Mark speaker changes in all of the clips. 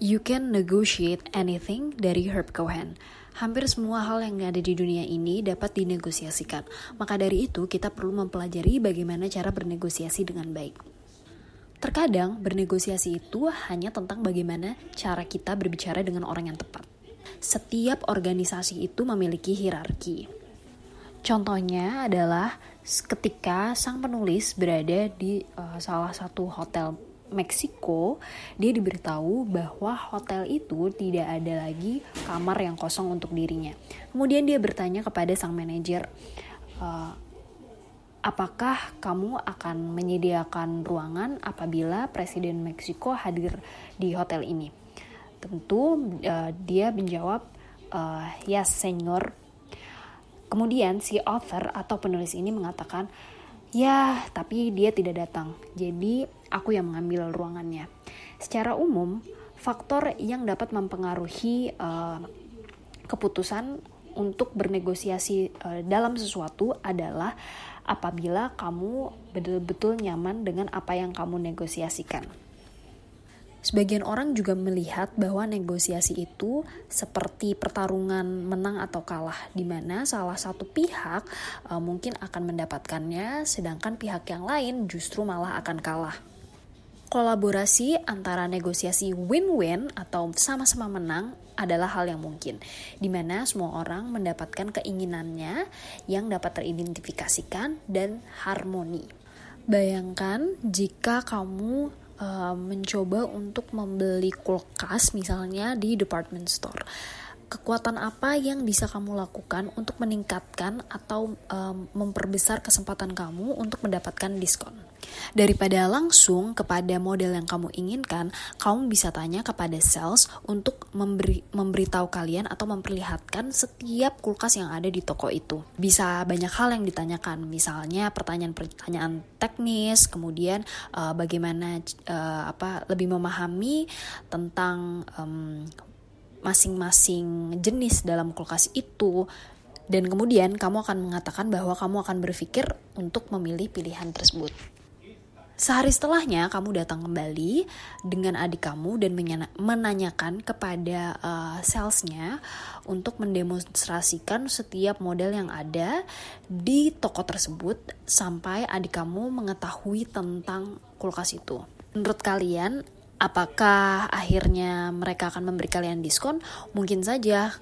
Speaker 1: You can negotiate anything dari Herb Cohen. Hampir semua hal yang ada di dunia ini dapat dinegosiasikan. Maka dari itu, kita perlu mempelajari bagaimana cara bernegosiasi dengan baik. Terkadang, bernegosiasi itu hanya tentang bagaimana cara kita berbicara dengan orang yang tepat. Setiap organisasi itu memiliki hierarki. Contohnya adalah ketika sang penulis berada di uh, salah satu hotel Meksiko, dia diberitahu bahwa hotel itu tidak ada lagi kamar yang kosong untuk dirinya. Kemudian dia bertanya kepada sang manajer, e, apakah kamu akan menyediakan ruangan apabila Presiden Meksiko hadir di hotel ini? Tentu e, dia menjawab, e, ya senor. Kemudian si author atau penulis ini mengatakan, Ya, tapi dia tidak datang. Jadi, aku yang mengambil ruangannya. Secara umum, faktor yang dapat mempengaruhi uh, keputusan untuk bernegosiasi uh, dalam sesuatu adalah apabila kamu betul-betul nyaman dengan apa yang kamu negosiasikan. Sebagian orang juga melihat bahwa negosiasi itu seperti pertarungan menang atau kalah, di mana salah satu pihak uh, mungkin akan mendapatkannya, sedangkan pihak yang lain justru malah akan kalah. Kolaborasi antara negosiasi win-win atau sama-sama menang adalah hal yang mungkin, di mana semua orang mendapatkan keinginannya yang dapat teridentifikasikan dan harmoni. Bayangkan jika kamu uh, mencoba untuk membeli kulkas misalnya di department store. Kekuatan apa yang bisa kamu lakukan untuk meningkatkan atau um, memperbesar kesempatan kamu untuk mendapatkan diskon? Daripada langsung kepada model yang kamu inginkan, kamu bisa tanya kepada sales untuk memberi memberitahu kalian atau memperlihatkan setiap kulkas yang ada di toko itu. Bisa banyak hal yang ditanyakan, misalnya pertanyaan-pertanyaan teknis, kemudian uh, bagaimana uh, apa lebih memahami tentang um, masing-masing jenis dalam kulkas itu dan kemudian kamu akan mengatakan bahwa kamu akan berpikir untuk memilih pilihan tersebut. Sehari setelahnya kamu datang kembali dengan adik kamu dan menanyakan kepada uh, salesnya untuk mendemonstrasikan setiap model yang ada di toko tersebut sampai adik kamu mengetahui tentang kulkas itu. Menurut kalian, apakah akhirnya mereka akan memberi kalian diskon? Mungkin saja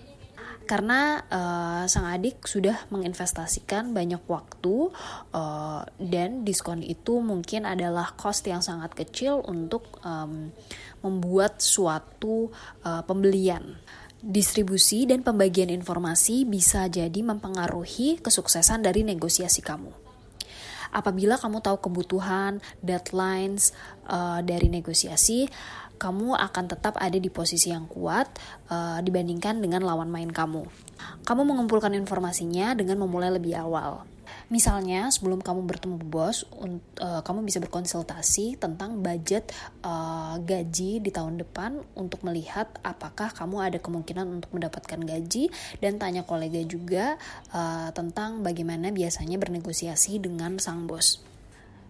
Speaker 1: karena uh, sang adik sudah menginvestasikan banyak waktu uh, dan diskon itu mungkin adalah cost yang sangat kecil untuk um, membuat suatu uh, pembelian. Distribusi dan pembagian informasi bisa jadi mempengaruhi kesuksesan dari negosiasi kamu. Apabila kamu tahu kebutuhan, deadlines uh, dari negosiasi, kamu akan tetap ada di posisi yang kuat uh, dibandingkan dengan lawan main kamu. Kamu mengumpulkan informasinya dengan memulai lebih awal. Misalnya, sebelum kamu bertemu bos, uh, kamu bisa berkonsultasi tentang budget uh, gaji di tahun depan untuk melihat apakah kamu ada kemungkinan untuk mendapatkan gaji dan tanya kolega juga uh, tentang bagaimana biasanya bernegosiasi dengan sang bos.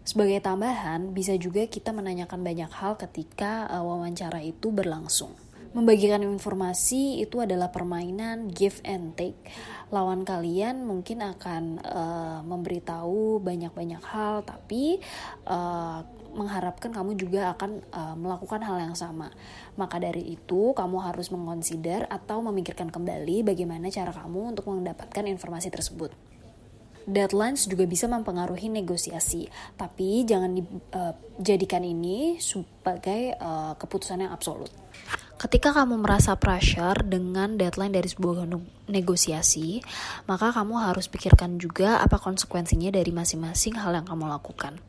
Speaker 1: Sebagai tambahan, bisa juga kita menanyakan banyak hal ketika uh, wawancara itu berlangsung. Membagikan informasi itu adalah permainan give and take. Lawan kalian mungkin akan uh, memberitahu banyak-banyak hal, tapi uh, mengharapkan kamu juga akan uh, melakukan hal yang sama. Maka dari itu, kamu harus mengonsider atau memikirkan kembali bagaimana cara kamu untuk mendapatkan informasi tersebut. Deadlines juga bisa mempengaruhi negosiasi, tapi jangan dijadikan uh, ini sebagai uh, keputusan yang absolut. Ketika kamu merasa pressure dengan deadline dari sebuah negosiasi, maka kamu harus pikirkan juga apa konsekuensinya dari masing-masing hal yang kamu lakukan.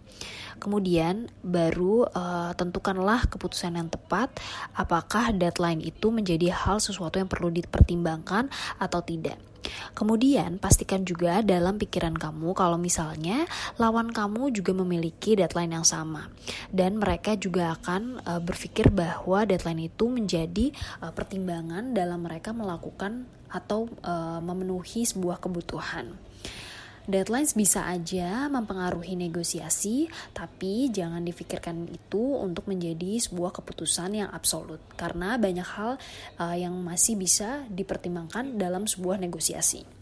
Speaker 1: Kemudian baru uh, tentukanlah keputusan yang tepat apakah deadline itu menjadi hal sesuatu yang perlu dipertimbangkan atau tidak. Kemudian pastikan juga dalam pikiran kamu kalau misalnya lawan kamu juga memiliki deadline yang sama dan mereka juga akan uh, berpikir bahwa deadline itu menjadi uh, pertimbangan dalam mereka melakukan atau uh, memenuhi sebuah kebutuhan. Deadlines bisa aja mempengaruhi negosiasi, tapi jangan difikirkan itu untuk menjadi sebuah keputusan yang absolut, karena banyak hal uh, yang masih bisa dipertimbangkan dalam sebuah negosiasi.